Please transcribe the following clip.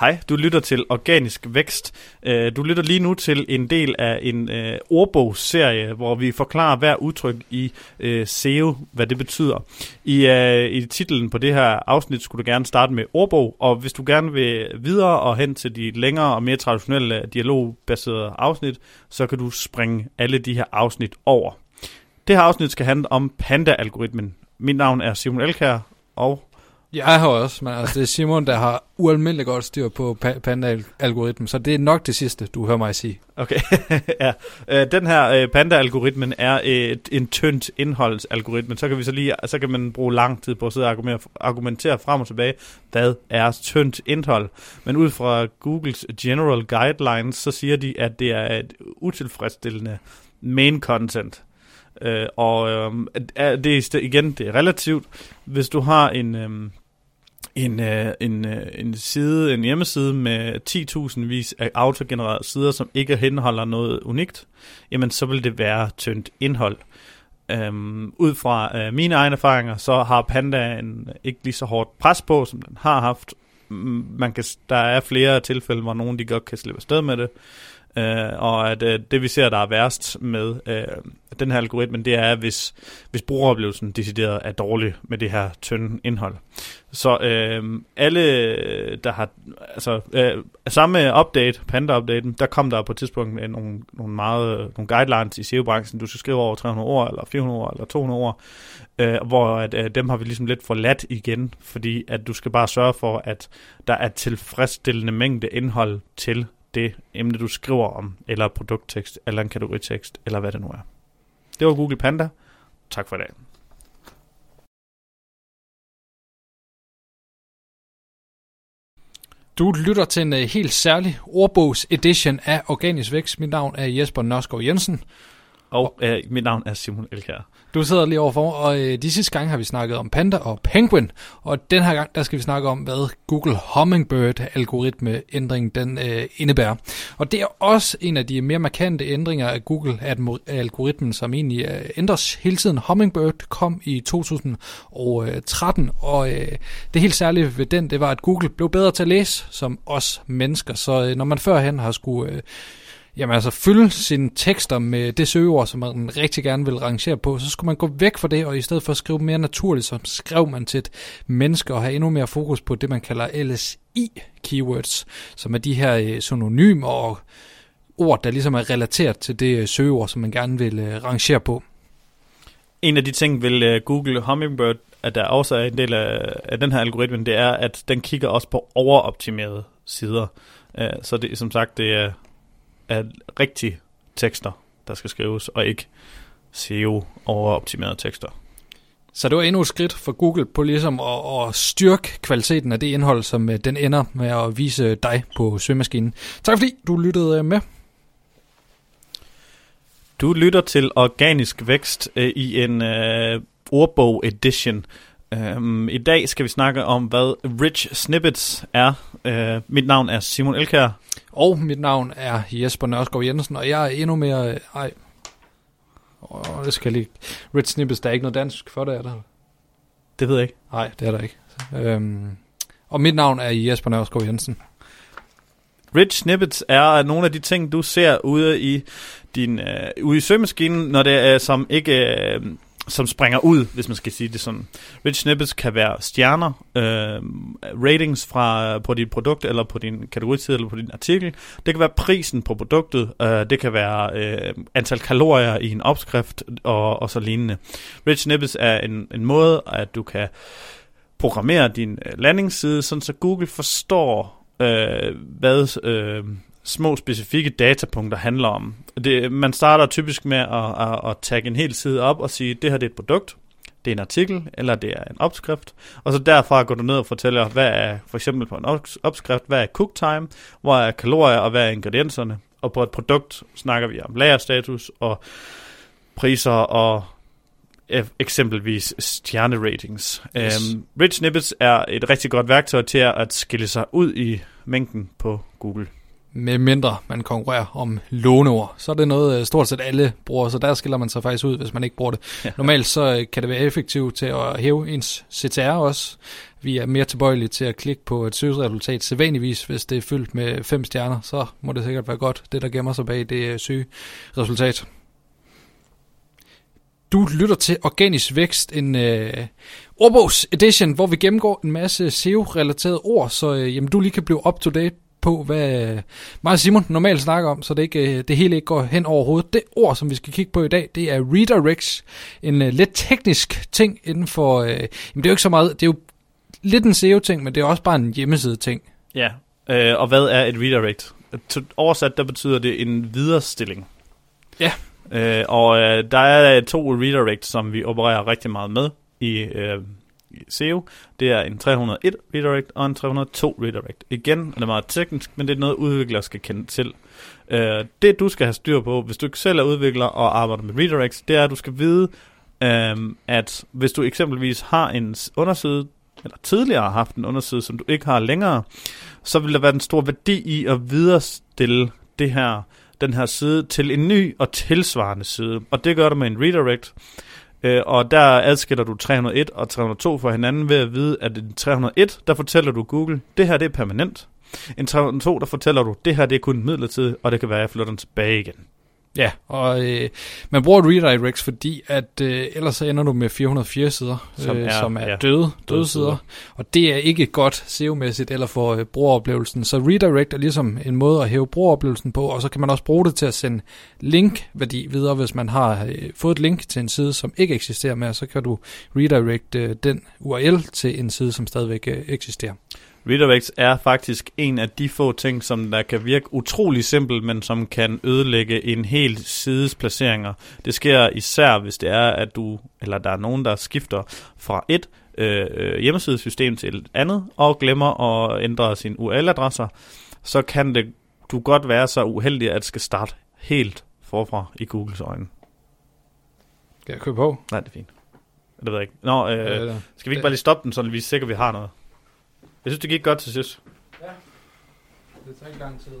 Hej, du lytter til Organisk Vækst. Øh, du lytter lige nu til en del af en øh, ordbogsserie, hvor vi forklarer hver udtryk i øh, SEO, hvad det betyder. I, øh, I titlen på det her afsnit skulle du gerne starte med ordbog, og hvis du gerne vil videre og hen til de længere og mere traditionelle øh, dialogbaserede afsnit, så kan du springe alle de her afsnit over. Det her afsnit skal handle om Panda-algoritmen. Mit navn er Simon Elkær, og jeg har også, men altså, det er Simon, der har ualmindeligt godt styr på Panda-algoritmen, så det er nok det sidste, du hører mig sige. Okay, ja. Øh, den her øh, Panda-algoritmen er et, en tyndt indholdsalgoritme. Så kan vi så lige, så kan man bruge lang tid på at sidde og argumentere, argumentere frem og tilbage, hvad er tyndt indhold. Men ud fra Googles General Guidelines, så siger de, at det er et utilfredsstillende main content. Øh, og øh, det er igen, det er relativt. Hvis du har en, øh, en, øh, en, øh, en side, en hjemmeside med 10.000 vis af autogenererede sider, som ikke henholder noget unikt, jamen så vil det være tyndt indhold. Øhm, ud fra øh, mine egne erfaringer, så har Panda en, ikke lige så hårdt pres på, som den har haft. Man kan, der er flere tilfælde, hvor nogen de godt kan slippe afsted med det. Øh, og at øh, det vi ser, der er værst med øh, den her algoritme, det er, hvis, hvis brugeroplevelsen decideret er dårlig med det her tynde indhold. Så øh, alle, der har, altså øh, samme update, Panda-updaten, der kom der på et tidspunkt med nogle, nogle, meget, nogle guidelines i SEO-branchen, du skal skrive over 300 ord, eller 400 ord, eller 200 ord, øh, hvor at, øh, dem har vi ligesom lidt forladt igen, fordi at du skal bare sørge for, at der er tilfredsstillende mængde indhold til det emne, du skriver om, eller produkttekst, eller en kategoritekst, eller hvad det nu er. Det var Google Panda. Tak for i dag. Du lytter til en øh, helt særlig ordbogs edition af Organisk Vækst. Mit navn er Jesper Nørskov Jensen. Og øh, mit navn er Simon Elkær. Du sidder lige overfor, og øh, de sidste gange har vi snakket om Panda og Penguin, og den her gang, der skal vi snakke om, hvad Google Hummingbird-algoritme-ændringen den øh, indebærer. Og det er også en af de mere markante ændringer af Google-algoritmen, som egentlig øh, ændres hele tiden. Hummingbird kom i 2013, og øh, det helt særlige ved den, det var, at Google blev bedre til at læse som os mennesker. Så øh, når man førhen har skulle... Øh, Jamen altså, fylde sine tekster med det søgeord, som man rigtig gerne vil rangere på, så skulle man gå væk fra det, og i stedet for at skrive mere naturligt, så skrev man til et menneske og have endnu mere fokus på det, man kalder LSI-keywords, som er de her øh, synonymer og ord, der ligesom er relateret til det øh, søgeord, som man gerne vil øh, rangere på. En af de ting vil Google Hummingbird, at der også er en del af, af den her algoritme, det er, at den kigger også på overoptimerede sider. Så det, som sagt, det er er rigtige tekster, der skal skrives, og ikke SEO overoptimerede tekster. Så det var endnu et skridt for Google på ligesom at, at styrke kvaliteten af det indhold, som øh, den ender med at vise dig på søgemaskinen. Tak fordi du lyttede med. Du lytter til Organisk Vækst øh, i en øh, ordbog edition. Um, I dag skal vi snakke om, hvad Rich Snippets er. Uh, mit navn er Simon Elkær. Og mit navn er Jesper Nørskov Jensen, og jeg er endnu mere... Ej, oh, det skal lige... Rich Snippets, der er ikke noget dansk for det, er der? Det ved jeg ikke. Nej, det er der ikke. Um, og mit navn er Jesper Nørskov Jensen. Rich Snippets er nogle af de ting, du ser ude i din uh, ude i søgemaskinen, når det er som ikke uh, som springer ud, hvis man skal sige det sådan. Rich snippets kan være stjerner, øh, ratings fra på dit produkt, eller på din kategoritid, eller på din artikel. Det kan være prisen på produktet, øh, det kan være øh, antal kalorier i en opskrift, og, og så lignende. Rich snippets er en, en måde, at du kan programmere din øh, landingsside, sådan så Google forstår, øh, hvad... Øh, små specifikke datapunkter handler om. Det, man starter typisk med at, at, at tagge en hel side op og sige, det her det er et produkt, det er en artikel, eller det er en opskrift, og så derfra går du ned og fortæller, hvad er for eksempel på en opskrift, hvad er cook time, hvor er kalorier, og hvad er ingredienserne, og på et produkt snakker vi om lagerstatus og priser og eksempelvis stjerneratings. Yes. Um, Rich Snippets er et rigtig godt værktøj til at skille sig ud i mængden på Google med mindre man konkurrerer om låneord. Så er det noget, øh, stort set alle bruger, så der skiller man sig faktisk ud, hvis man ikke bruger det. Ja. Normalt så øh, kan det være effektivt til at hæve ens CTR også, vi er mere tilbøjelige til at klikke på et søgeresultat sædvanligvis, hvis det er fyldt med fem stjerner, så må det sikkert være godt, det der gemmer sig bag det søgeresultat. Du lytter til Organisk Vækst, en øh, ordbogs edition, hvor vi gennemgår en masse SEO-relaterede ord, så øh, jamen, du lige kan blive up to date på, hvad øh, mig og Simon normalt snakker om, så det, ikke, øh, det hele ikke går hen over hovedet. Det ord, som vi skal kigge på i dag, det er redirects. En uh, lidt teknisk ting inden for... Jamen det er jo ikke så meget... Det er jo lidt en SEO-ting, men det er også bare en hjemmeside-ting. Ja, øh, og hvad er et redirect? Oversat, der betyder det en viderestilling. Ja. Øh, og øh, der er to redirects, som vi opererer rigtig meget med i, øh, i SEO. Det er en 301 redirect og en 302 redirect. Igen det er meget teknisk, men det er noget, udviklere skal kende til. Øh, det du skal have styr på, hvis du ikke selv er udvikler og arbejder med redirects, det er, at du skal vide, øh, at hvis du eksempelvis har en underside, eller tidligere har haft en underside, som du ikke har længere, så vil der være en stor værdi i at viderestille det her, den her side til en ny og tilsvarende side. Og det gør du med en redirect. Øh, og der adskiller du 301 og 302 fra hinanden ved at vide, at en 301, der fortæller du Google, det her det er permanent. En 302, der fortæller du, det her det er kun midlertidigt, og det kan være, at jeg flytter den tilbage igen. Ja, og øh, man bruger redirects, fordi at øh, ellers så ender du med 404 sider, som øh, er, som er ja, døde, døde sider. Og det er ikke godt SEO-mæssigt eller for øh, brugeroplevelsen. Så redirect er ligesom en måde at hæve brugeroplevelsen på, og så kan man også bruge det til at sende link-værdi videre, hvis man har øh, fået et link til en side, som ikke eksisterer mere, så kan du redirect øh, den URL til en side, som stadigvæk øh, eksisterer. Redirects er faktisk en af de få ting, som der kan virke utrolig simpelt, men som kan ødelægge en hel sides placeringer. Det sker især, hvis det er, at du, eller der er nogen, der skifter fra et øh, hjemmesidesystem til et andet, og glemmer at ændre sine URL-adresser, så kan det du godt være så uheldig, at skal starte helt forfra i Googles øjne. Skal jeg købe på? Nej, det er fint. Det ved jeg ikke. Nå, øh, skal vi ikke bare lige stoppe den, så vi er sikre, vi har noget? Jeg synes, det gik godt til sidst. Ja, det tager ikke lang tid.